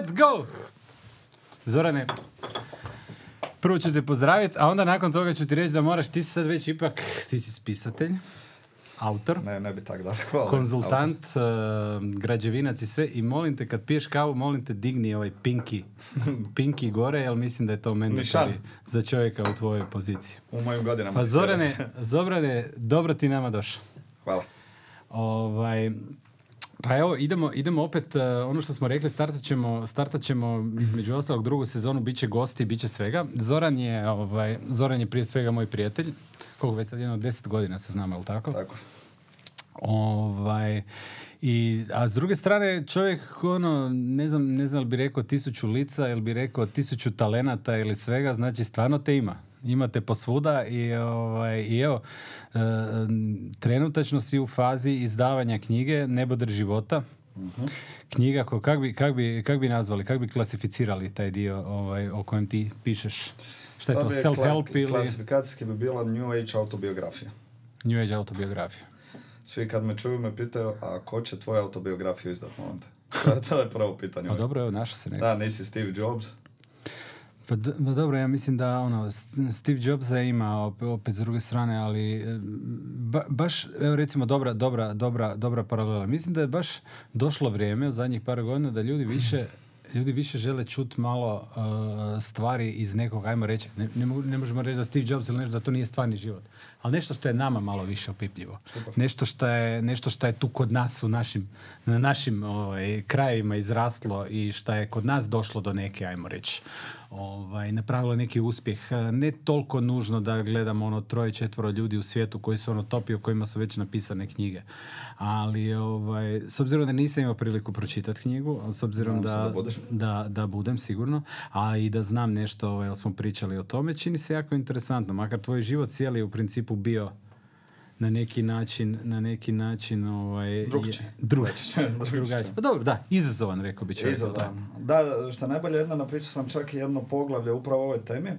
Let's go! Zorane, prvo ću te pozdraviti, a onda nakon toga ću ti reći da moraš, ti si sad već ipak, ti si spisatelj, autor, Ne, ne bi tak da. Hvala. konzultant, eh, građevinac i sve i molim te kad piješ kavu, molim te digni ovaj pinki, pinki gore, jer mislim da je to mandatory za čovjeka u tvojoj poziciji. U mojim godinama. Pa Zorane. Zorane, dobro ti nama došao. Hvala. Ovaj, pa evo, idemo, idemo opet, eh, ono što smo rekli, startat ćemo, startat ćemo između ostalog drugu sezonu, bit će gosti, bit će svega. Zoran je, ovaj, Zoran je prije svega moj prijatelj, koliko već sad jedno deset godina se znamo, jel tako? Tako. Ovaj, i, a s druge strane, čovjek, ono, ne znam, ne znam, jel bi rekao tisuću lica, jel bi rekao tisuću talenata ili svega, znači stvarno te ima. Imate posvuda i, ovaj, i evo, e, trenutačno si u fazi izdavanja knjige Nebodr života. Knjiga ko, kak, bi, kak, bi, kak bi nazvali, kak bi klasificirali taj dio ovaj, o kojem ti pišeš? Šta je to, je self-help kla- ili Klasifikacijski bi bila New Age autobiografija. New Age autobiografija? Svi kad me čuju me pitaju, a ko će tvoju autobiografiju izdat, molim te? To je- to prvo pitanje. Pa dobro, evo, našao se neko. Da, nisi Steve Jobs. Pa, d- dobro, ja mislim da ono, Steve Jobsa ima opet, s druge strane, ali e, ba- baš, evo recimo dobra, dobra, dobra, dobra paralela. Mislim da je baš došlo vrijeme u zadnjih par godina da ljudi više ljudi više žele čuti malo e, stvari iz nekog, ajmo reći, ne, ne, ne možemo reći da Steve Jobs ili nešto, da to nije stvarni život, ali nešto što je nama malo više opipljivo. Nešto što je, nešto što je tu kod nas u našim, na našim ovaj, krajevima izraslo i što je kod nas došlo do neke, ajmo reći, ovaj, napravilo neki uspjeh. Ne toliko nužno da gledamo ono troje, četvoro ljudi u svijetu koji su ono topi o kojima su već napisane knjige. Ali ovaj, s obzirom da nisam imao priliku pročitati knjigu, s obzirom da, da da, da budem sigurno, a i da znam nešto, ovaj, smo pričali o tome, čini se jako interesantno. Makar tvoj život cijeli je u principu bio na neki način, na neki način ovaj, Drukčiji. je- drug- Drukčiji. drugačiji. Pa dobro, da, izazovan, rekao bi čovjek. Izazovan. Da, što je najbolje jedno, napisao sam čak i jedno poglavlje upravo ovoj temi,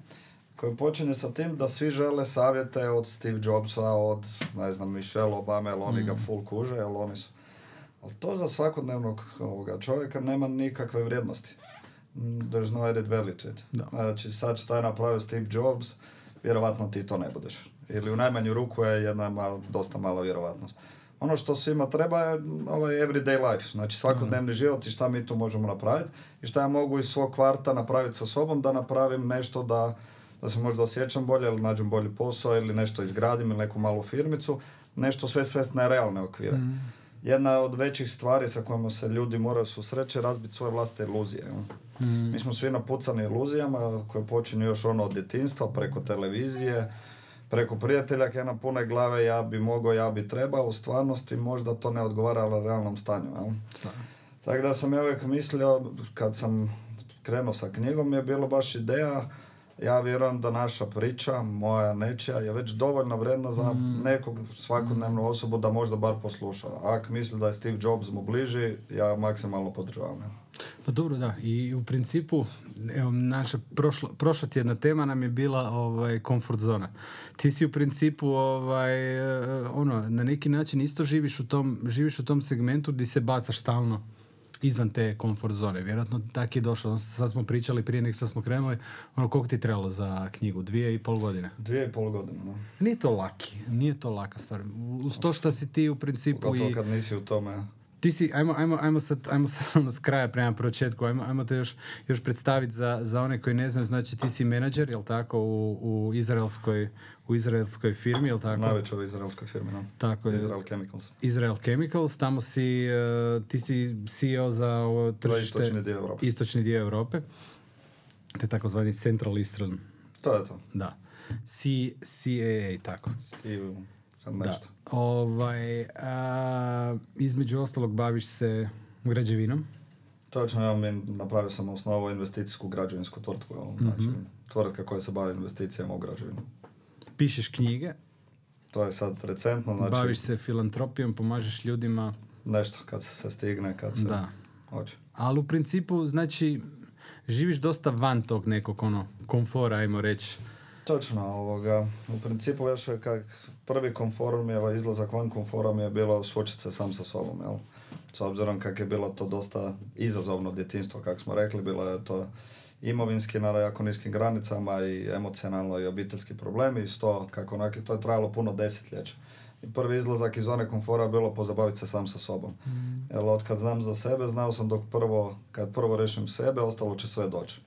koje počinje sa tim da svi žele savjete od Steve Jobsa, od, ne znam, Michelle Obama, jer oni Mm. ga full kuže, jer oni su... Ali to za svakodnevnog ovoga čovjeka nema nikakve vrijednosti. Mm, There's no added value to it. Da. Znači, sad šta je napravio Steve Jobs, vjerovatno ti to ne budeš. Ili u najmanju ruku je jedna mal, dosta mala vjerovatnost. Ono što svima treba je ovaj everyday life, znači svakodnevni život i šta mi tu možemo napraviti i šta ja mogu iz svog kvarta napraviti sa sobom da napravim nešto da, da se možda osjećam bolje ili nađem bolji posao ili nešto izgradim ili neku malu firmicu, nešto sve svest na realne okvire. Jedna od većih stvari sa kojima se ljudi moraju susreći je razbiti svoje vlastite iluzije. jel? Mi smo svi napucani iluzijama koje počinju još ono od djetinstva, preko televizije, preko prijatelja na pune glave ja bi mogao, ja bi trebao, u stvarnosti možda to ne odgovara realnom stanju. Jel? Tako da sam ja uvijek mislio, kad sam krenuo sa knjigom, je bilo baš ideja, ja vjerujem da naša priča, moja nečija, je već dovoljno vredna za nekog svakodnevnu osobu da možda bar posluša. Ako misli da je Steve Jobs mu bliži, ja maksimalno podržavam. Pa dobro, da. I u principu, evo, naša prošla, prošla tjedna tema nam je bila ovaj, komfort zona. Ti si u principu, ovaj, ono, na neki način isto živiš u tom, živiš u tom segmentu gdje se bacaš stalno izvan te komfort zone. Vjerojatno tak je došlo. Sad smo pričali prije nego što smo krenuli, ono, koliko ti je trebalo za knjigu? Dvije i pol godine? Dvije i pol godine. No. Nije to laki, nije to laka stvar. Uz to što si ti u principu Pogotovo i... kad nisi u tome. Ti si, ajmo, ajmo, ajmo sad, ajmo sad ono s kraja prema početku, ajmo, ajmo te još, još predstaviti za, za one koji ne znaju, znači ti si menadžer, jel tako, u, u, izraelskoj, u izraelskoj firmi, jel tako? Najvećoj izraelskoj firmi. No. Tako je. Israel Chemicals. Israel Chemicals, tamo si, eh, ti si CEO za ovo tržište, istočni dio Europe. istočni dio Europe, te takozvani Central Eastern, To je to. da, C, CAA, tako. I Da. Ovaj, a, između ostalog baviš se građevinom, Točno, ja mi napravio sam osnovu investicijsku građevinsku tvrtku. jel? Znači, Mhm. tvrtka koja se bavi investicijama u građevinu. pišeš knjige, To je sad recentno, znači baviš se filantropijom, pomažeš ljudima, nešto kad se, stigne, kad se da. hoće. Ali u principu, znači, živiš dosta van tog nekog ono, komfora, ajmo reći. Točno, ovoga, u principu još kak prvi komfor mi je, ovaj izlazak van komfora mi je bilo suočiti se sam sa sobom, jel? S obzirom kak je bilo to dosta izazovno djetinstvo, kako smo rekli, bilo je to imovinski na jako niskim granicama i emocionalno i obiteljski problemi i to kako onak, to je trajalo puno desetljeća. I prvi izlazak iz zone komfora bilo pozabaviti se sam sa sobom. Mm. Jer od kad znam za sebe, znao sam dok prvo, kad prvo rešim sebe, ostalo će sve doći.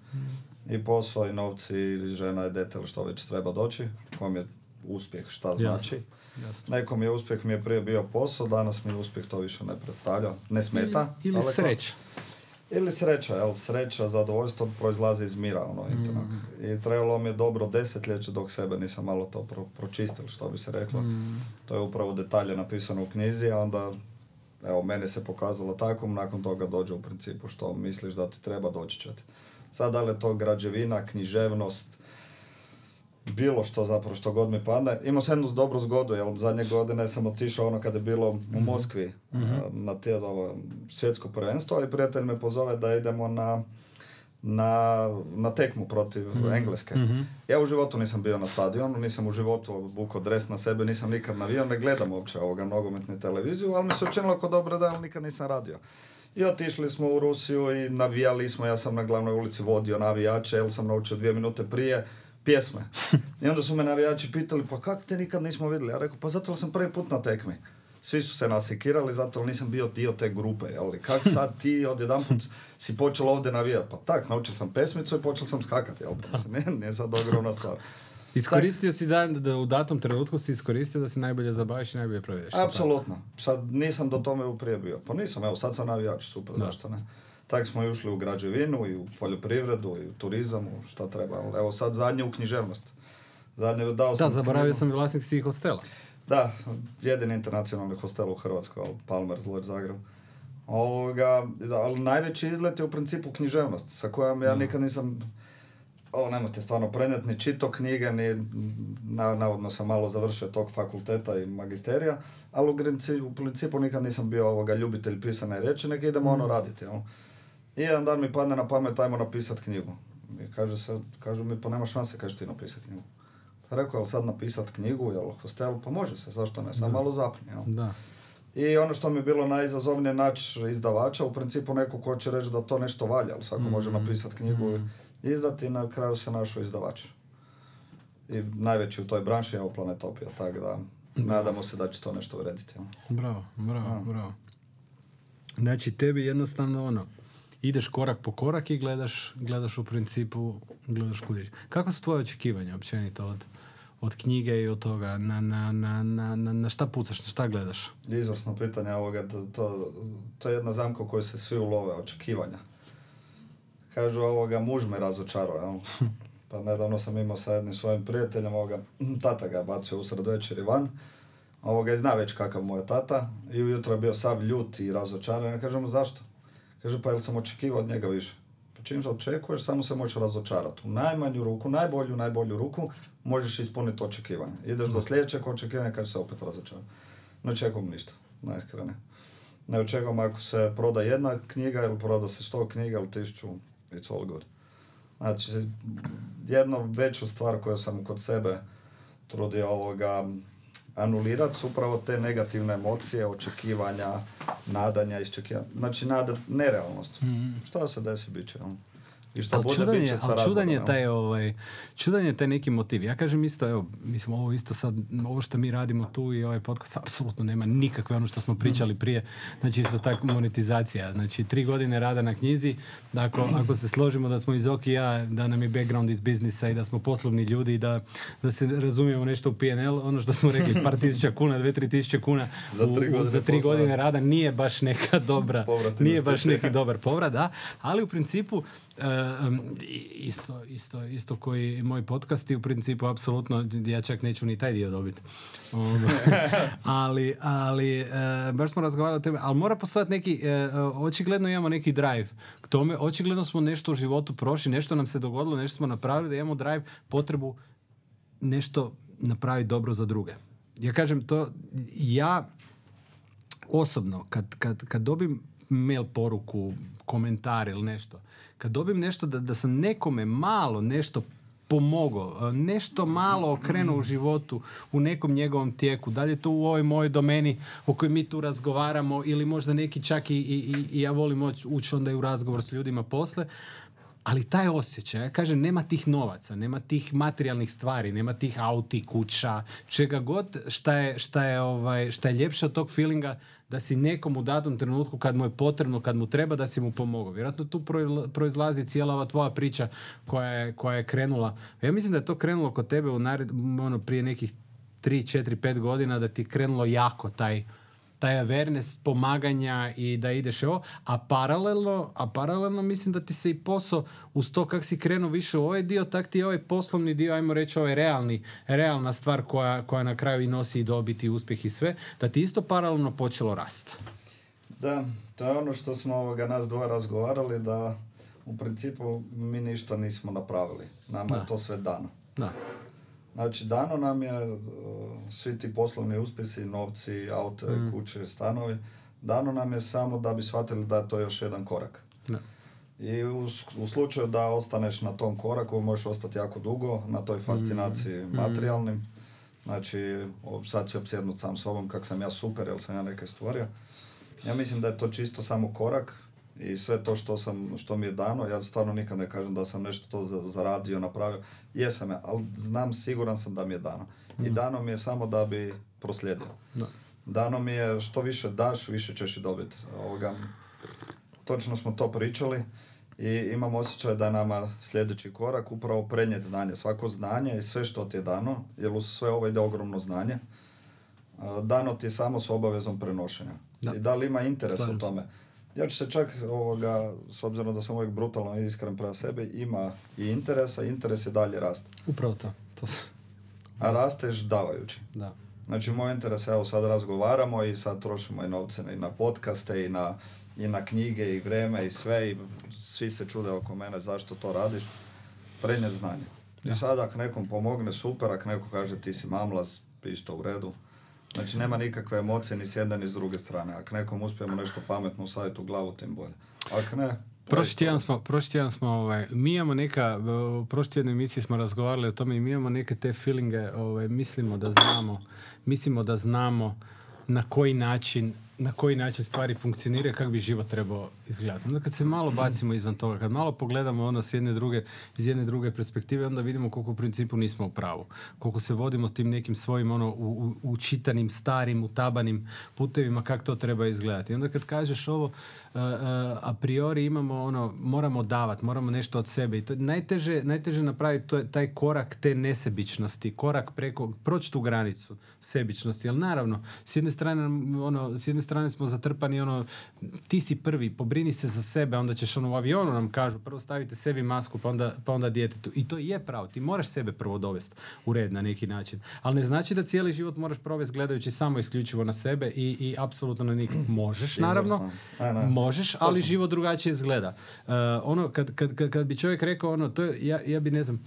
I posao, i novci, i žena, i dete, ili što već treba doći. Kom je uspjeh, šta znači. Jasno. Nekom je uspjeh mi je prije bio posao, danas mi uspjeh to više ne predstavlja. Ne smeta. Ili, ili sreća. Ili sreća, jel? Sreća, zadovoljstvo proizlazi iz mira, ono, mm. I trebalo mi je dobro desetljeće dok sebe nisam malo to pro, pročistili, što bi se reklo. Mm. To je upravo detalje napisano u knjizi, a onda, evo, meni se pokazalo tako, nakon toga dođe u principu što misliš da ti treba, doći će ti. Sad, da li je to građevina, književnost, bilo što zapravo što god mi padne. Imao sam jednu dobru zgodu, jer zadnje godine sam otišao ono kada je bilo u mhm. Moskvi mm-hmm. na ovo svjetsko prvenstvo i prijatelj me pozove da idemo na, na, na tekmu protiv mm-hmm. Engleske. Mm-hmm. Ja u životu nisam bio na stadionu, nisam u životu obukao dres na sebe, nisam nikad navio, ne gledam uopće ovoga nogometne televiziju, ali mi se učinilo kao dobro da nikad nisam radio. I otišli smo u Rusiju i navijali smo, ja sam na glavnoj ulici vodio navijače, jer sam naučio dvije minute prije, pjesme. I onda su me navijači pitali, pa kako te nikad nismo vidjeli? Ja rekao, pa zato sam prvi put na tekmi. Svi su se nasekirali, zato nisam bio dio te grupe. Ali kak sad ti odjedanput si počeo ovdje navijati? Pa tak, naučio sam pesmicu i počeo sam skakati. Jel? Ne, nije sad ogromna stvar. Iskoristio si da, da u datom trenutku si iskoristio da se najbolje zabaviš i najbolje provedeš. Apsolutno. Sad nisam do tome prije bio. Pa nisam, evo sad sam navijač, super, zašto ne? Tako smo ušli u građevinu i u poljoprivredu i u turizam, u šta treba. Evo sad zadnje u književnost. Zadnje dao sam... Da, zaboravio sam i vlasnik svih hostela. Da, jedini internacionalni hostel u Hrvatskoj, Palmer, Zloč, Zagreb. Ovoga, ali najveći izlet je u principu književnost, sa kojom ja nikad nisam ovo nemojte stvarno prenijeti, ni čito knjige, ni na, navodno sam malo završio tog fakulteta i magisterija, ali u, u principu nikad nisam bio ovoga ljubitelj pisane riječi, nek idemo ono mm. raditi. Jel? I jedan dan mi padne na pamet, ajmo napisati knjigu. I kaže se, kažu mi, pa nema šanse, kaže ti napisati knjigu. Pa rekao, jel sad napisati knjigu, jel hostel, pa može se, zašto ne, samo malo zapni, jel? Da. I ono što mi je bilo najizazovnije naći izdavača, u principu neko ko će reći da to nešto valja, ali svako može mm. napisati knjigu i mm. izdati i na kraju se našao izdavač. I najveći u toj branši je ovo Planetopija, tako da nadamo se da će to nešto urediti. Bravo, bravo, bravo. Znači tebi jednostavno ono, ideš korak po korak i gledaš, gledaš u principu, gledaš kudiš. Kako su tvoje očekivanja općenito od, od knjige i od toga? Na, na, na, na, na šta pucaš, na šta gledaš? Izvrsno pitanje ovoga. To, to, to je jedna zamka u kojoj se svi ulove, očekivanja. Kažu ovoga, muž me razočarao, jel? Pa nedavno sam imao sa jednim svojim prijateljem, ovoga, tata ga bacio usred večeri van. Ovoga, i zna već kakav mu je tata. I ujutro je bio sav ljut i razočaran. Ja kažem mu, zašto? Kaže, pa jel sam očekivao od njega više? Pa čim se očekuješ, samo se možeš razočarati. U najmanju ruku, najbolju, najbolju ruku, možeš ispuniti očekivanje. Ideš do sljedećeg očekivanja kad se opet razočara. Ne očekujem ništa, najiskrenije. Ne očekujem ako se proda jedna knjiga ili proda se sto knjiga ili tisuću, it's all good. Znači, jednu veću stvar koju sam kod sebe trudio ovoga anulirati upravo te negativne emocije, očekivanja, nadanja, iščekivanja. Znači, nada, nerealnost. Mm. Šta se desi, bit će. I što ali čudan je, ali čudan je taj, ovaj, čudan je taj neki motiv. Ja kažem isto, evo, mislim, ovo isto sad, ovo što mi radimo tu i ovaj podcast, apsolutno nema nikakve ono što smo pričali prije. Znači, isto tako monetizacija. Znači, tri godine rada na knjizi, dakle, ako se složimo da smo iz Okija, da nam je background iz biznisa i da smo poslovni ljudi i da, da se razumijemo nešto u PNL, ono što smo rekli, par tisuća kuna, dve, tri tisuće kuna za tri godine, za tri godine rada nije baš neka dobra, nije baš neki dobar povrat, da, ali u principu isto, isto, isto koji moj podcast i u principu apsolutno ja čak neću ni taj dio dobiti. Ono, ali, ali e, baš smo razgovarali o tebe, ali mora postojati neki, e, očigledno imamo neki drive k tome, očigledno smo nešto u životu prošli, nešto nam se dogodilo, nešto smo napravili, da imamo drive, potrebu nešto napraviti dobro za druge. Ja kažem to, ja osobno, kad, kad, kad dobim mail poruku, komentar ili nešto, kad dobim nešto da, da sam nekome malo nešto pomogao, nešto malo okrenuo u životu u nekom njegovom tijeku, da li je to u ovoj mojoj domeni o kojoj mi tu razgovaramo ili možda neki čak i, i, i ja volim ući onda i u razgovor s ljudima posle, ali taj osjećaj, ja kažem, nema tih novaca, nema tih materijalnih stvari, nema tih auti, kuća, čega god, šta je, šta je, ovaj, šta je ljepše od tog feelinga da si nekom u datom trenutku kad mu je potrebno, kad mu treba da si mu pomogao. Vjerojatno tu proizlazi cijela ova tvoja priča koja je, koja je krenula. Ja mislim da je to krenulo kod tebe u nared, ono, prije nekih 3, 4, 5 godina da ti je krenulo jako taj, taj awareness pomaganja i da ideš ovo, a paralelno, a paralelno mislim da ti se i posao uz to kak si krenuo više u ovaj dio, tak ti je ovaj poslovni dio, ajmo reći ovaj realni, realna stvar koja, koja na kraju i nosi i dobiti uspjeh i sve, da ti isto paralelno počelo rast. Da, to je ono što smo ovoga nas dva razgovarali da u principu mi ništa nismo napravili. Nama je to sve dano. Da. Znači, dano nam je uh, svi ti poslovni uspjesi, novci, aute, mm. kuće, stanovi, dano nam je samo da bi shvatili da je to još jedan korak. Da. I u, u, slučaju da ostaneš na tom koraku, možeš ostati jako dugo na toj fascinaciji mm. materijalnim. Znači, sad ću obsjednut sam sobom kak sam ja super, jer sam ja neke stvorio. Ja mislim da je to čisto samo korak i sve to što, sam, što mi je dano, ja stvarno nikad ne kažem da sam nešto to zaradio, napravio, jesam ja, ali znam, siguran sam da mi je dano. I mm. dano mi je samo da bi proslijedio. Da. Dano mi je što više daš, više ćeš i dobiti. Ovoga, točno smo to pričali i imam osjećaj da nama sljedeći korak upravo prenijeti znanje. Svako znanje i sve što ti je dano, jer u sve ovo ide ogromno znanje, dano ti je samo s obavezom prenošenja. Da. I da li ima interes u tome? Ja ću se čak, ovoga, s obzirom da sam uvijek brutalno iskren prema sebi, ima i interesa, interes je dalje rast. Upravo to. to A rasteš davajući. Da. Znači, moj interes, evo sad razgovaramo i sad trošimo i novce i na podcaste i na, i na knjige i vreme i sve i svi se čude oko mene zašto to radiš. Prenijet znanje. I sad ako nekom pomogne, super, ako neko kaže ti si mamlaz, isto u redu. Znači nema nikakve emocije ni s jedne ni s druge strane. Ako nekom uspijemo nešto pametno usaditi u glavu, tim bolje. Ako ne, Prošli tjedan smo, prošli tjedan smo ovaj, mi imamo neka, u prošli tjednoj emisiji smo razgovarali o tome i mi imamo neke te feelinge, ovaj, mislimo da znamo, mislimo da znamo na koji način na koji način stvari funkcioniraju, kako bi život trebao izgledati. Onda kad se malo bacimo izvan toga, kad malo pogledamo ono s jedne druge, iz jedne druge perspektive, onda vidimo koliko u principu nismo u pravu. Koliko se vodimo s tim nekim svojim ono učitanim, starim, utabanim putevima, kako to treba izgledati. onda kad kažeš ovo, uh, a priori imamo ono, moramo davati, moramo nešto od sebe. I to, najteže, najteže napraviti to taj korak te nesebičnosti, korak preko, proći tu granicu sebičnosti. Ali naravno, s jedne strane, ono, s jedne strane smo zatrpani ono, ti si prvi, pobrini se za sebe, onda ćeš ono u avionu nam kažu, prvo stavite sebi masku, pa onda, pa onda djetetu. I to je pravo, ti moraš sebe prvo dovesti u red na neki način. Ali ne znači da cijeli život moraš provesti gledajući samo isključivo na sebe i, i apsolutno na nikog. Možeš, naravno, možeš, ali život drugačije izgleda. Uh, ono, kad, kad, kad, kad, bi čovjek rekao ono, to je, ja, ja bi ne znam,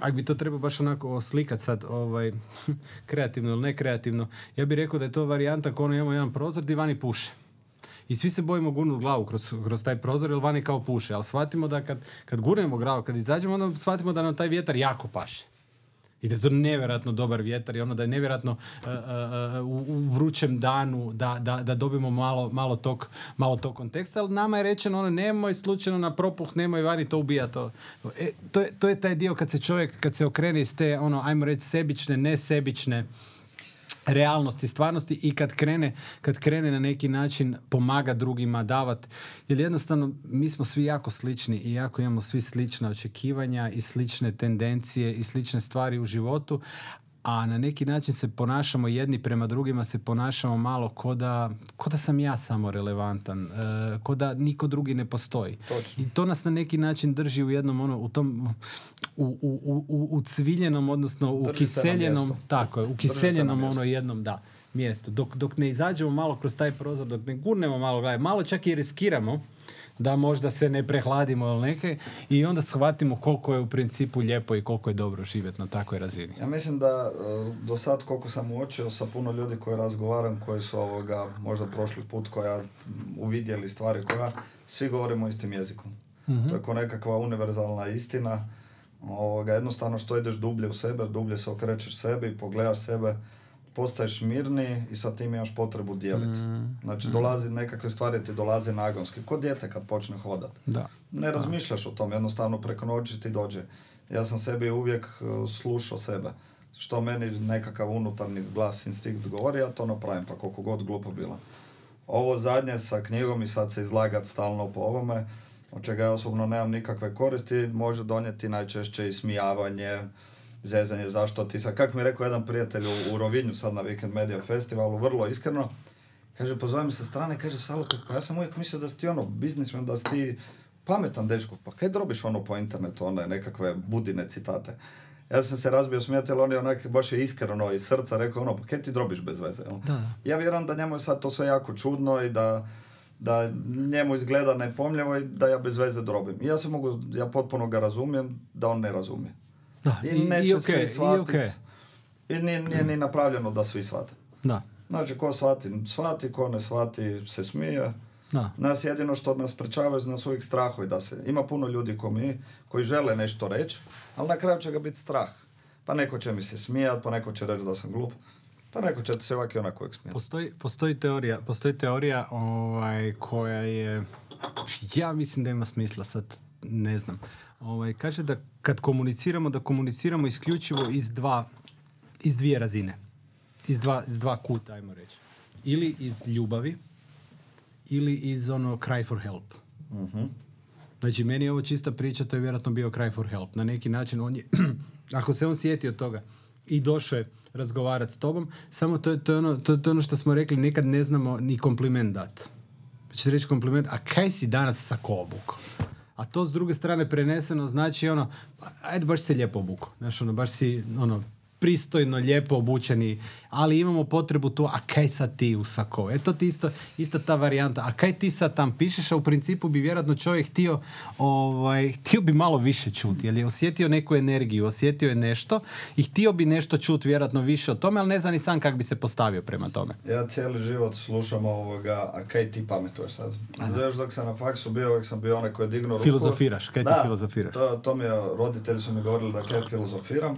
ako bi to trebao baš onako oslikat sad, ovaj, kreativno ili nekreativno, ja bih rekao da je to varijanta ako ono imamo jedan prozor di vani puše. I svi se bojimo gurnuti glavu kroz, kroz taj prozor jer vani kao puše. Ali shvatimo da kad, kad gurnemo glavu, kad izađemo, onda shvatimo da nam taj vjetar jako paše. I da je to nevjerojatno dobar vjetar i ono da je nevjerojatno uh, uh, u, vrućem danu da, da, da dobijemo malo, malo, tog, malo tog konteksta, ali nama je rečeno ono nemoj slučajno na propuh, nemoj vani, to ubija to. E, to, je, to je taj dio kad se čovjek, kad se okrene iz te, ono, ajmo reći, sebične, nesebične realnosti, stvarnosti i kad krene, kad krene na neki način pomaga drugima, davat. Jer jednostavno mi smo svi jako slični i jako imamo svi slična očekivanja i slične tendencije i slične stvari u životu, a na neki način se ponašamo jedni prema drugima se ponašamo malo ko da, ko da sam ja samo relevantan, e, ko da niko drugi ne postoji. Točno. I to nas na neki način drži u jednom ono, u tom u, u, u, u cviljenom, odnosno u kiseljenom, tako je, u kiseljenom ono jednom, da, mjestu. Dok, dok ne izađemo malo kroz taj prozor, dok ne gurnemo malo, gledaj, malo čak i riskiramo, da možda se ne prehladimo ili neke i onda shvatimo koliko je u principu lijepo i koliko je dobro živjeti na takvoj razini. Ja mislim da e, do sad koliko sam uočio sa puno ljudi koji razgovaram, koji su ovoga možda prošli put koja uvidjeli stvari koja svi govorimo istim jezikom. mm To je kao nekakva univerzalna istina Ovoga, jednostavno što ideš dublje u sebe, dublje se okrećeš sebi, pogledaš sebe, postaješ mirniji i sa tim imaš potrebu dijeliti. Mm, Znači, dolazi nekakve stvari ti dolaze nagonski. Ko dijete kad počne hodat. Da. Ne razmišljaš o tom, jednostavno preko noći ti dođe. Ja sam sebi uvijek uh, slušao sebe. Što meni nekakav unutarnji glas, instinkt govori, ja to napravim, pa koliko god glupo bilo. Ovo zadnje sa knjigom i sad se izlagat stalno po ovome, od čega ja osobno nemam nikakve koristi, može donijeti najčešće ismijavanje, zezanje, zašto ti sad, kako mi je rekao jedan prijatelj u, u Rovinju sad na Weekend Media Festivalu, vrlo iskreno, kaže, pozove mi sa strane, kaže, Salo, pa ja sam uvijek mislio da si ti ono biznismen, da si ti pametan dečko, pa kaj drobiš ono po internetu, one nekakve budine citate. Ja sam se razbio smijati, ali on je onak baš je iskreno iz srca rekao ono, pa kaj ti drobiš bez veze, jel? Da. Ja vjerujem da njemu je sad to sve jako čudno i da, da njemu izgleda nepomljivo i da ja bez veze drobim. I ja se mogu, ja potpuno ga razumijem da on ne razumije. Da, I, i, neće i okej, svi i shvatit. okej. I nije, nije ni napravljeno da svi shvate. Da, Znači, ko shvati, shvati, ko ne shvati, se smije. da. Nas jedino što nas sprečavaju nas uvijek strahovi da se, ima puno ljudi ko mi, koji žele nešto reći, ali na kraju će ga biti strah. Pa neko će mi se smijat, pa neko će reći da sam glup, pa neko će se ovak i onako uvijek smijati. Postoji, postoji teorija, postoji teorija ovaj, koja je, ja mislim da ima smisla, sad ne znam. Ovaj, kaže da kad komuniciramo, da komuniciramo isključivo iz dva, iz dvije razine. Iz dva, iz dva kuta, ajmo reći. Ili iz ljubavi, ili iz ono cry for help. Mhm. Znači, meni je ovo čista priča, to je vjerojatno bio cry for help. Na neki način, on je, ako se on sjetio toga i došao je razgovarati s tobom, samo to je, to je ono, to, to je ono što smo rekli, nekad ne znamo ni kompliment dat. Pa ćete reći kompliment, a kaj si danas sa obuko? A to s druge strane preneseno znači ono, ajde baš se lijepo obuko. Znaš, ono, baš si, ono, pristojno, lijepo obučeni, ali imamo potrebu tu, a kaj sad ti u sako? E to ti isto, ista ta varijanta, a kaj ti sad tam pišeš, a u principu bi vjerojatno čovjek htio, ovaj, htio bi malo više čuti, jer je osjetio neku energiju, osjetio je nešto i htio bi nešto čuti vjerojatno više o tome, ali ne zna ni sam kako bi se postavio prema tome. Ja cijeli život slušam ovoga, a kaj ti pametuješ sad? Još dok sam na faksu bio, uvijek sam bio onaj koji je dignuo ruku. Filozofiraš, kaj ti Da, filozofiraš? To, to mi je, roditelji su mi govorili da kaj filozofiram.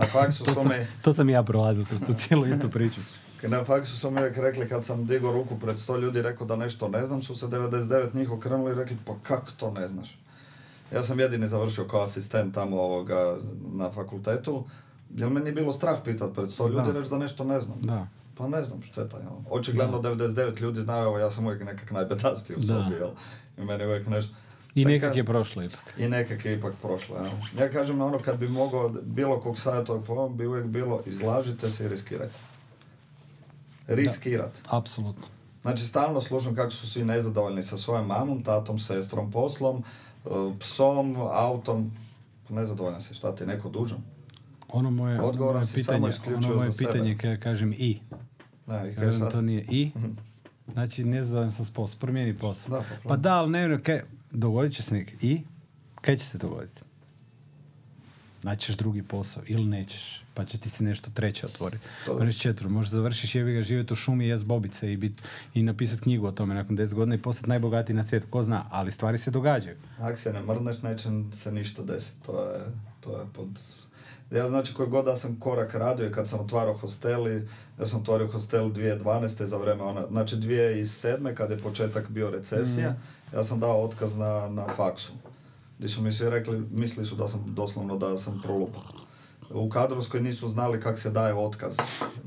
Na faksu To su sam, mi, to sam i ja prolazio kroz tu cijelu istu priču. na faksu su mi uvijek rekli kad sam digao ruku pred sto ljudi rekao da nešto ne znam, su se 99 njih okrenuli i rekli pa kako to ne znaš? Ja sam jedini završio kao asistent tamo ovoga na fakultetu, jer me nije bilo strah pitat pred sto ljudi Da. reći da nešto ne znam. Da. Pa ne znam, šteta. Jel? Očigledno 99 ljudi znaju, evo ja sam uvijek nekak najbedastiji u Da. sobi, jel? I meni uvijek nešto... I nekak je prošlo ipak. I nekak je ipak prošlo, jel? Ja kažem na ono kad bi mogao bilo kog savjetovati po ovom, bi uvijek bilo izlažite se i riskirajte. Riskirati. Apsolutno. Znači, stalno slušam kako su svi nezadovoljni sa svojom mamom, tatom, sestrom, poslom, e, psom, autom. Pa nezadovoljan si, šta ti neko dužan? Ono moje, ono Odgovoran moje si samo pitanje, isključivo ono moje za sebe. pitanje kada kažem i. Ne, Kažem to nije i. Znači nezadovoljan sam s posao. Promijeni posao. Da, pa pa da, ali ne, ne, kaj, dogodit će se neki i. Kaj će se dogoditi? Naćeš drugi posao ili nećeš. Pa će ti se nešto treće otvoriti. To- Pa reći četvrto, možda završiš jebi ga živjeti u šumi jest bobice i, bit, i napisati knjigu o tome nakon 10 godina i postati najbogatiji na svijetu. Ko zna, ali stvari se događaju. Ako se ne mrneš, neće se ništa desiti. To je, to je pod... Ja znači koji god da sam korak radio i kad sam otvarao hosteli, ja sam otvorio hostel 2012. za vreme ona, znači 2007. kad je početak bio recesija, ja sam dao otkaz na, na faksu. Gdje su mi svi rekli, mislili su da sam doslovno da sam prolupao. U kadrovskoj nisu znali kako se daje otkaz.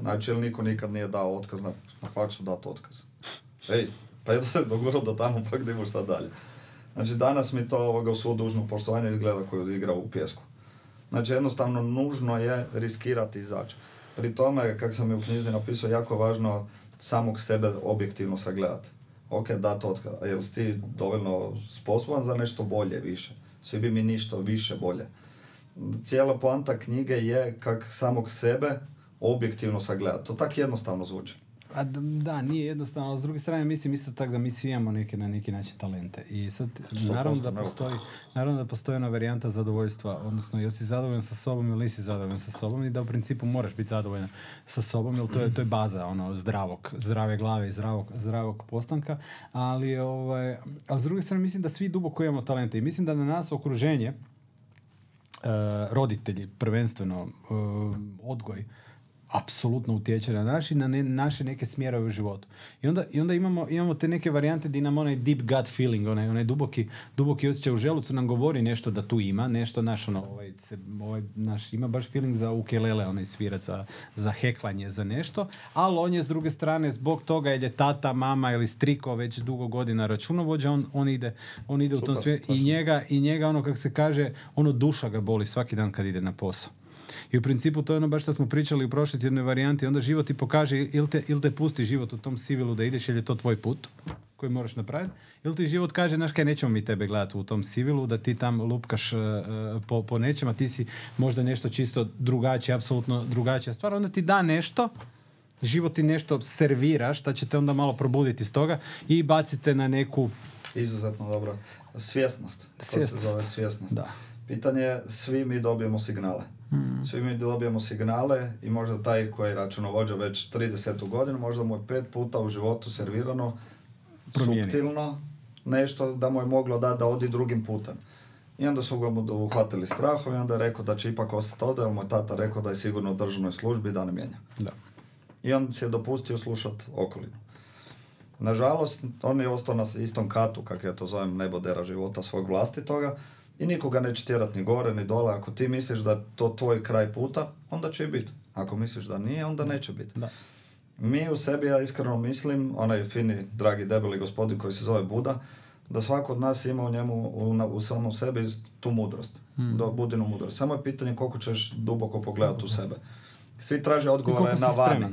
Znači, jer niko nikad nije dao otkaz na, na faksu dati otkaz. Ej, pa jedno se dogurao do tamo, pa gdje idemo sad dalje. Znači, danas mi to ovoga u svu dužno poštovanje izgleda koju igra u pjesku. Znači, jednostavno, nužno je riskirati izaći. Pri tome, kako sam i u knjizi napisao, jako važno samog sebe objektivno sagledati. Ok, dat otkaz, a jel si ti dovoljno sposoban za nešto bolje, više? Svi bi mi ništa više bolje. Cijela poanta knjige je kak samog sebe objektivno sagledati. To tak jednostavno zvuči. A da, nije jednostavno, s druge strane mislim isto tako da mi svi imamo neke na neki način talente. I sad, naravno da, postoji, naravno da postoji ona varijanta zadovoljstva, odnosno jel si zadovoljan sa sobom ili nisi zadovoljan sa sobom i da u principu moraš biti zadovoljan sa sobom, jer to je, to je baza ono, zdravog, zdrave glave i zdravog, zdravog postanka, ali, ovaj, ali s druge strane mislim da svi duboko imamo talente i mislim da na nas okruženje roditelji, prvenstveno e, odgoj, apsolutno utječe na naš i na ne, naše neke smjerove u životu. I onda, i onda imamo, imamo te neke varijante gdje nam onaj deep gut feeling, onaj, onaj duboki, duboki osjećaj u želucu nam govori nešto da tu ima, nešto naš, ono, ovaj, se, ovaj, naš, ima baš feeling za ukelele, onaj svirac, za, za heklanje, za nešto, ali on je s druge strane zbog toga jer je tata, mama ili striko već dugo godina računovođa, on, on ide, on ide u tom Super, smjeru i njega, i njega, ono kako se kaže, ono duša ga boli svaki dan kad ide na posao. I u principu to je ono baš što smo pričali u prošloj tjednoj varijanti. Onda život ti pokaže ili te, ili te pusti život u tom sivilu da ideš jer je to tvoj put koji moraš napraviti. Ili ti život kaže, znaš kaj, nećemo mi tebe gledati u tom sivilu, da ti tam lupkaš uh, po, po nečem, a ti si možda nešto čisto drugačije, apsolutno drugačija stvar. Onda ti da nešto, život ti nešto servira, šta će te onda malo probuditi iz toga i bacite na neku... Izuzetno dobro. Svjesnost. To se Svjesnost. zove svjesnost. Da. Pitanje je, svi mi dobijemo signale. Hmm. Svi mi dobijemo signale i možda taj koji je računovođa već 30. godinu, možda mu je pet puta u životu servirano Promijeni. suptilno nešto da mu je moglo dati da odi drugim putem. I onda su ga mu uhvatili strahom i onda je rekao da će ipak ostati ovdje, jer mu je tata rekao da je sigurno u državnoj službi i da ne mijenja. Da. I on si je dopustio slušat okolinu. Nažalost, on je ostao na istom katu, kako ja to zovem, nebodera života svog vlastitoga i nikoga neće tjerat ni gore, ni dole. Ako ti misliš da je to tvoj kraj puta, onda će i biti. Ako misliš da nije, onda neće biti. Da. Mi u sebi, ja iskreno mislim, onaj fini, dragi, debeli gospodin koji se zove Buda, da svako od nas ima u njemu, u, samom sebi tu mudrost. Hmm. Do, budinu mudrost. Samo je pitanje koliko ćeš duboko pogledati u sebe. Svi traže odgovore na vani.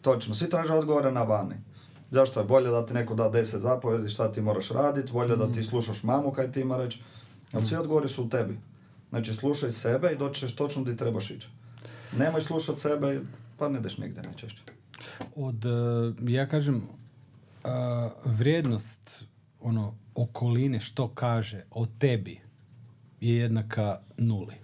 Točno, svi traže odgovore na vani. Zašto je bolje da ti neko da deset zapovjedi šta ti moraš raditi, bolje da Mm. ti slušaš mamu kaj ti ima reći. Ali svi odgovori su u tebi. Znači slušaj sebe i doći ćeš točno gdje trebaš ići. Nemoj slušat sebe, pa ne ideš nigdje najčešće. Od, e, ja kažem, a, vrijednost ono, okoline što kaže o tebi je jednaka nuli.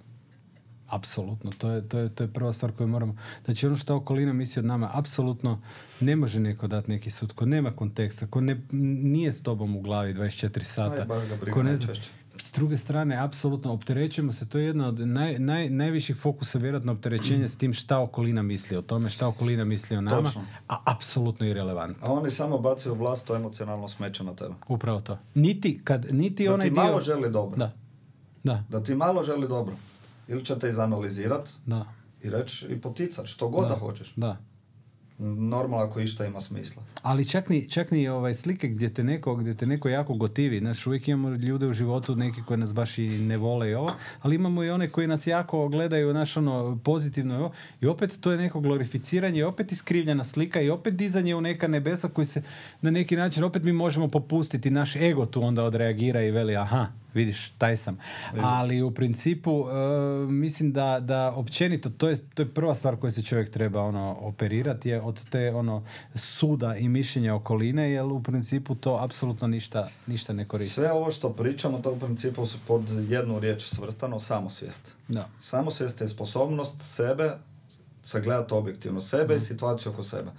Apsolutno, to je, to, je, to je prva stvar koju moramo... Znači ono što okolina misli od nama, apsolutno ne može neko dati neki sud, ko nema konteksta, ko ne, nije s tobom u glavi 24 sata. Aj, ko ne zna-. S druge strane, apsolutno opterećujemo se, to je jedna od naj, naj, najviših fokusa vjerojatno opterećenja s tim šta okolina misli o tome, šta okolina misli o nama, Točno. a apsolutno irelevantno. A oni samo bacaju vlast to emocionalno smeće na tebe. Upravo to. Niti, kad, niti Da onaj ti dio... malo želi dobro. Da, da, Da ti malo želi dobro. Ili će te izanalizirat da, i reći i poticat što god da, Da. hoćeš. da. Normalno ako išta ima smisla. Ali čak ni, čak ni ovaj slike gdje te neko, gdje te neko jako gotivi. Znaš, uvijek imamo ljude u životu, neki koji nas baš i ne vole i ovo, ali imamo i one koji nas jako gledaju, naš ono, pozitivno i ovo. I opet to je neko glorificiranje, opet iskrivljena slika i opet dizanje u neka nebesa koji se na neki način, opet mi možemo popustiti, naš ego tu onda odreagira i veli, aha, vidiš, taj sam. Ali u principu e, mislim da, da općenito to je, to je prva stvar koju se čovjek treba ono operirati je od te ono suda i mišljenja okoline jer u principu to apsolutno ništa, ništa ne koristi. Sve ovo što pričamo, to u principu su pod jednu riječ svrstano samosvijest. Da. Samosvijest je sposobnost sebe sagledati objektivno, sebe i situaciju oko sebe.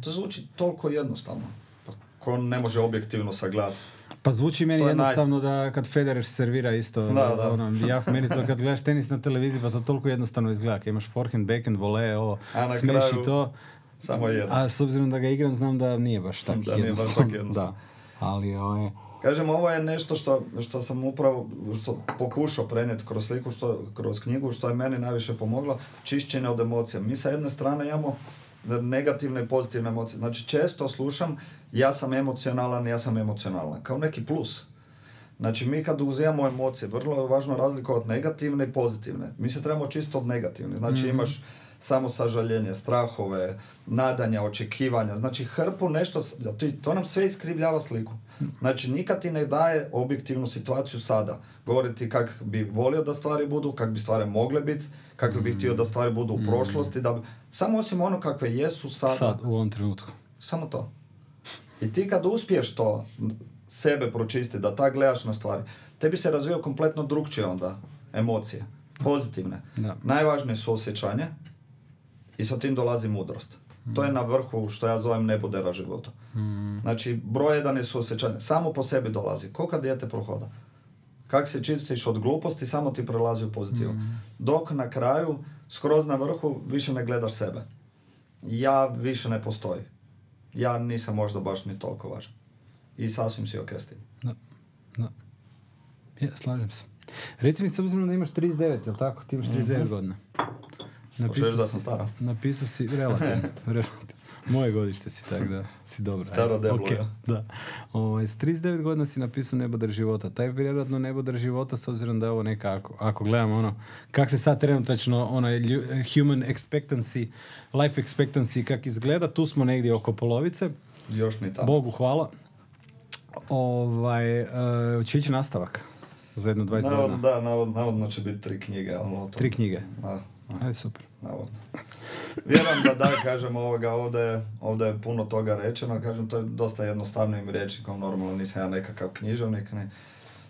To zvuči toliko jednostavno. Pa ko ne može objektivno sagledati? Pa zvuči meni To je naj- jednostavno da kad Federer servira isto, Da, da. Ono, ja, meni to kad gledaš tenis na televiziji pa to toliko jednostavno izgleda. Kad imaš forehand, backhand, vole, ovo, smeši kraju to. Samo jedno. A s obzirom da ga igram znam da nije baš tako Da nije baš jednostavno. tako jednostavno. Da. Ali ovaj, Kažem, ovo je nešto što, što sam upravo što pokušao prenijeti kroz sliku, što, kroz knjigu, što je meni najviše pomoglo, čišćenje od emocija. Mi sa jedne strane imamo negativne i pozitivne emocije. Znači, često slušam, ja sam emocionalan, ja sam emocionalna. Kao neki plus. Znači, mi kad uzimamo emocije, vrlo je važno razlikovati negativne i pozitivne. Mi se trebamo čisto od negativne. Znači, imaš samo sažaljenje, strahove, nadanja, očekivanja. Znači, hrpu nešto, to, nam sve iskrivljava sliku. Znači, nikad ti ne daje objektivnu situaciju sada. Govori ti kak bi volio da stvari budu, kak bi stvari mogle biti, kako bi htio da stvari budu u prošlosti, da bi, samo osim ono kakve jesu sada. sad, u ovom trenutku. Samo to. I ti kad uspiješ to sebe pročistiti, da tak gledaš na stvari, tebi se razvija kompletno drugčije onda emocije, pozitivne. Da. Najvažnije su osjećanje i sa tim dolazi mudrost. To je na vrhu što ja zovem nebodera života. Znači, broj jedan je suosjećanje. Samo po sebi dolazi. Ko kad dijete prohoda? Kak se čistiš od gluposti, samo ti prelazi u pozitivu. Dok na kraju, skroz na vrhu, više ne gledaš sebe. Ja više ne postoji. Ja nisam možda baš ni toliko važan. I sasvim si ok s tim. Da, da. Ja, slažem se. Reci mi s obzirom da imaš 39, jel tako? Ti imaš 39 godina. Hoćeš da sam stara? Napisao si, relativno, relativno. Moje godište si, tako da si dobro. Staro deblo, ja. Da. Ovaj, s 39 godina si napisao Nebodar života. Taj vjerojatno Nebodar života, s obzirom da je ovo neka, ako, ako gledamo ono, kak se sad trenutačno, ono, human expectancy, life expectancy, kak izgleda, tu smo negdje oko polovice. Još ni tamo. Bogu hvala. Ovaj, uh, će nastavak za jedno 20 Navodno, godina. da, navodno, navodno će biti tri knjige. ali o tom- Tri knjige. Da, Ajde, super. navodno. Vjerujem da da, kažem ovoga, ovdje, ovdje je puno toga rečeno, kažem, to je dosta jednostavnim rječnikom, normalno nisam ja nekakav književnik, ne.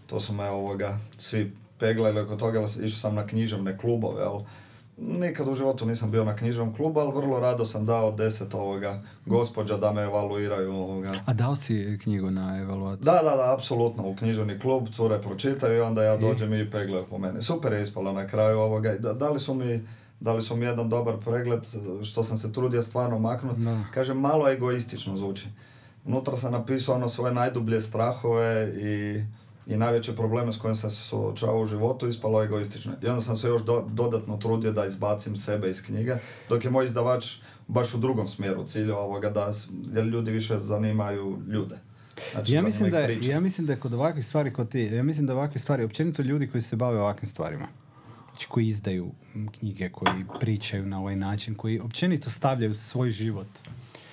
to su me ovoga, svi peglali oko toga, išao sam na književne klubove, ali nikad u životu nisam bio na književnom klubu, ali vrlo rado sam dao deset ovoga gospođa da me evaluiraju ovoga. A dao si knjigu na evaluaciju? Da, da, da, apsolutno, u književni klub, cure pročitaju i onda ja dođem i pegledaju po mene. Super je ispalo na kraju ovoga. i Da, dali su mi dali su mi jedan dobar pregled, što sam se trudio stvarno maknuti. Da. Kažem, malo egoistično zvuči. Unutra sam napisao ono svoje najdublje strahove i, i najveće probleme s kojim sam se suočavao u životu, ispalo egoistično. I onda sam se još do- dodatno trudio da izbacim sebe iz knjige, dok je moj izdavač baš u drugom smjeru cilju ovoga da jer ljudi više zanimaju ljude. Znači, Ja mislim, da priča. ja mislim da je kod ovakvih stvari kod ti, ja mislim da ovakve stvari, općenito ljudi koji se bave ovakvim stvarima, znači koji izdaju knjige, koji pričaju na ovaj način, koji općenito stavljaju svoj život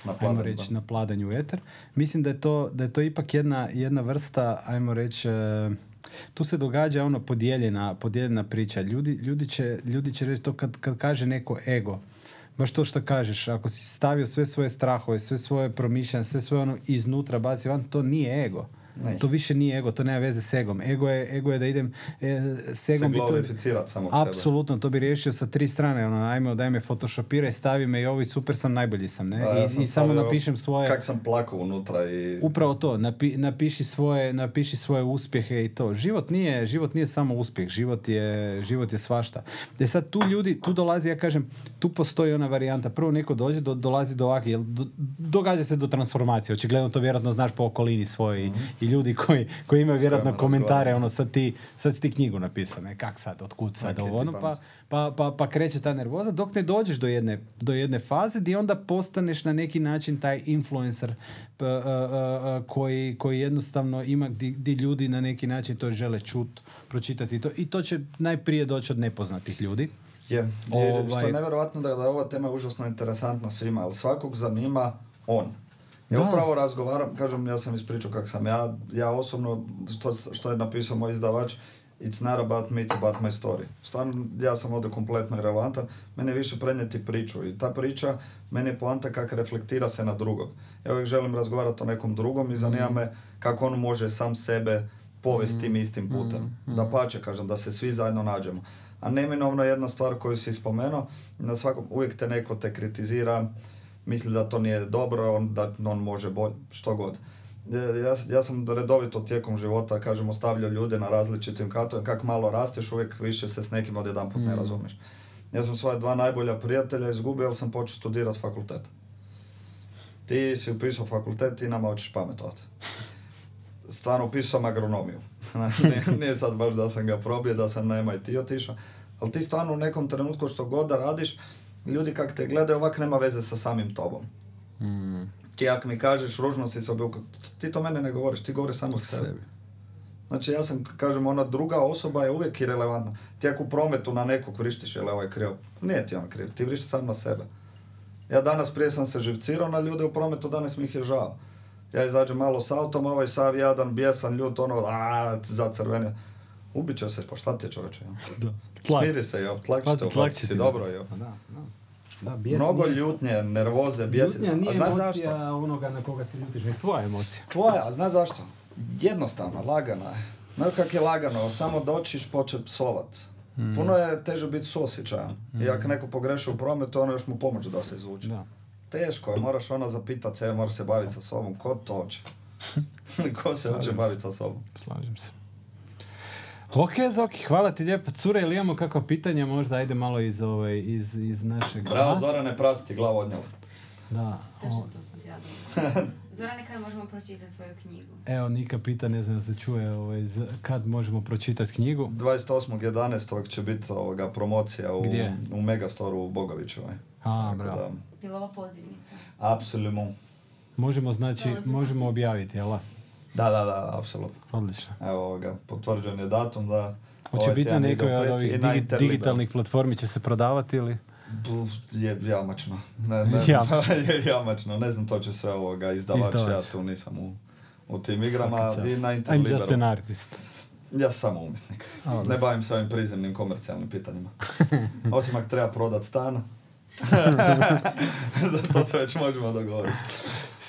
Na ajmo reći, da. na pladanju u eter. Mislim da je to, da je to ipak jedna, jedna vrsta, ajmo reći, e, tu se događa ono podijeljena, podijeljena priča. Ljudi, ljudi, će, ljudi će reći to kad, kad kaže neko ego, baš to što kažeš, ako si stavio sve svoje strahove, sve svoje promišljanje, sve svoje ono iznutra baci van, to nije ego. Ne. To više nije ego, to nema veze s egom. Ego je, ego je da idem e, s Se egom bi to... glorificirat sebe. Apsolutno, to bi riješio sa tri strane. Ono, ajme, daj me photoshopiraj, stavi me i ovi super sam, najbolji sam. Ne? Da, ja I, sam I samo stavio napišem svoje... Kak sam plakao unutra i... Upravo to, napi, napiši, svoje, napiši svoje uspjehe i to. Život nije, život nije samo uspjeh, život je, život je svašta. Da sad tu ljudi, tu dolazi, ja kažem, tu postoji ona varijanta. Prvo neko dođe, do, dolazi do ovakve, do- događa se do transformacije. Očigledno to vjerojatno znaš po okolini svojoj i- i ljudi koji, koji imaju vjerojatno kojima komentare, ono sad ti, sad si ti knjigu napisao, ne, kak sad, otkud sad, ovo, ono, pa, pa, pa, pa kreće ta nervoza dok ne dođeš do jedne, do jedne faze gdje onda postaneš na neki način taj influencer p- a, a, a, koji, koji jednostavno ima gdje ljudi na neki način to žele čut, pročitati to i to će najprije doći od nepoznatih ljudi. Je, je, što Ovaj- je nevjerojatno da, da je ova tema užasno interesantna svima, ali svakog zanima on. Ja upravo razgovaram, kažem, ja sam ispričao kak sam ja, ja osobno, što, što je napisao moj izdavač, it's not about me, it's about my story. Stvarno, ja sam ovdje kompletno irrelevantan, meni je više prenijeti priču i ta priča, meni je poanta kako reflektira se na drugog. Ja uvijek želim razgovarati o nekom drugom i zanima Mm. me kako on može sam sebe povesti tim istim putem. Mm. Da pače, kažem, da se svi zajedno nađemo. A neminovno jedna stvar koju si spomenuo, na svakom, uvijek te neko te kritizira, misli da to nije dobro, on, da on može bolje, što god. Ja, ja sam redovito tijekom života, kažem, ostavljao ljude na različitim katovima, kak malo rasteš, uvijek više se s nekim odjedanput ne razumiješ. Ja sam svoja dva najbolja prijatelja izgubio, jer sam počeo studirati fakultet. Ti si upisao fakultet, ti nama hoćeš pametovati. Stvarno upisao sam agronomiju. Nije, nije sad baš da sam ga probio, da sam na MIT otišao. Ali ti stvarno u nekom trenutku što god da radiš, ljudi kak te gledaju ovak nema veze sa samim tobom. Ti ako mi kažeš ružno si se ti to mene ne govoriš, ti govoriš samo o sebi. Sebi. Znači ja sam, kažem, ona druga osoba je uvijek irelevantna. Ti ako u prometu na nekog vrištiš, je li ovaj kriv? Nije ti on kriv, ti vrištiš sam na sebe. Ja danas prije sam se živcirao na ljude u prometu, danas mi ih je žao. Ja izađem malo s autom, ovaj sav jadan, bijesan, ljut, ono, a, zacrvenio. Ubit će se, pa šta ti je čovječe? ja? Da. Tlak. Smiri se, jo, tlak Pazi, tlak će ti dobro, jo. Pa Da, da. Da, bijes Mnogo nije- ljutnje, nervoze, bijesi. Ljutnja nije A znaš emocija zašto? onoga na koga se ljutiš, nego tvoja emocija. Tvoja, a znaš zašto? Jednostavno, lagana je. Znaš kak je lagano, samo doćiš počet psovat. Mm. Puno je teže biti suosjećajan. I ako neko pogreši u prometu, ono još mu pomoć da se izvuče. Da. Teško je, moraš ono zapitat se, moraš se baviti sa sobom. Ko to hoće? Ko se hoće baviti sa sobom? Slažem se. Ok, Zoki, hvala ti lijepo. Cure, ili imamo kakva pitanja? Možda ajde malo iz, ovaj, iz, iz našeg... Bravo? Zorane, prasti glavu odnjela. Da. Točno o, to sam. Zorane, kada možemo pročitati tvoju knjigu? evo, Nika pita, ne znam da se čuje, ovaj, z- kad možemo pročitati knjigu. 28.11. će biti ovoga promocija u, Gdje? u Megastoru u Bogovićevoj. A, bravo. da, Je li ovo pozivnica? apsolutno. Možemo, znači, možemo objaviti, jel? Da? Da, da, apsolutno. Odlično. Evo ovoga, potvrđen je datum da... Hoće ovaj biti na nekoj od ovih digi- digitalnih platformi će se prodavati ili? Je jamačno. Ne, ne, Jamačno. je jamačno. Ne znam, to će sve ovoga izdavač, Izdavač. ja tu nisam u, u tim igrama i na I'm just an artist. Ja sam samo umjetnik. A, Ne bavim se ovim prizemnim komercijalnim pitanjima. Osim ako treba prodat stan. Za to se već možemo dogovoriti.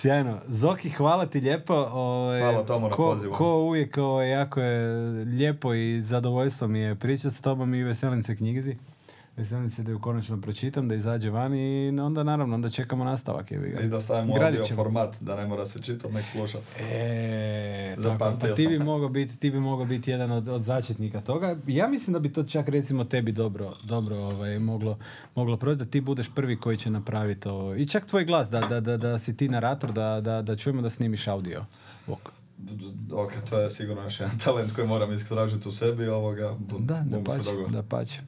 Sjajno. Zoki, hvala ti lijepo. Ovaj, Hvala Tomo na ko, pozivu. Ko uvijek, ovaj, jako je lijepo i zadovoljstvo mi je pričati s tobom i veselim se knjizi. Veselim se da ju konačno pročitam, da izađe van i onda naravno, onda čekamo nastavak. ga. I da stavimo audio format, da ne mora se čitati, nek slušat. E, tako, pa ti bi mogao biti, ti bi mogao biti jedan od, od začetnika toga. Ja mislim da bi to čak recimo tebi dobro, dobro ovaj, moglo, moglo proći, da ti budeš prvi koji će napraviti ovo. I čak tvoj glas, da, da, da, da si ti narator, da, da, da čujemo da snimiš audio. Ok ok, to je sigurno još jedan talent koji moram istražiti u sebi. Ovoga, da, da pače, da pače.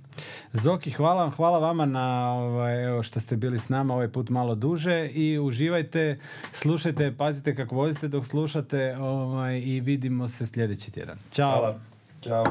Zoki, hvala vam, hvala vama na ovaj, evo, što ste bili s nama ovaj put malo duže i uživajte, slušajte, pazite kako vozite dok slušate ovaj, i vidimo se sljedeći tjedan. Ćao. Hvala. Ćao.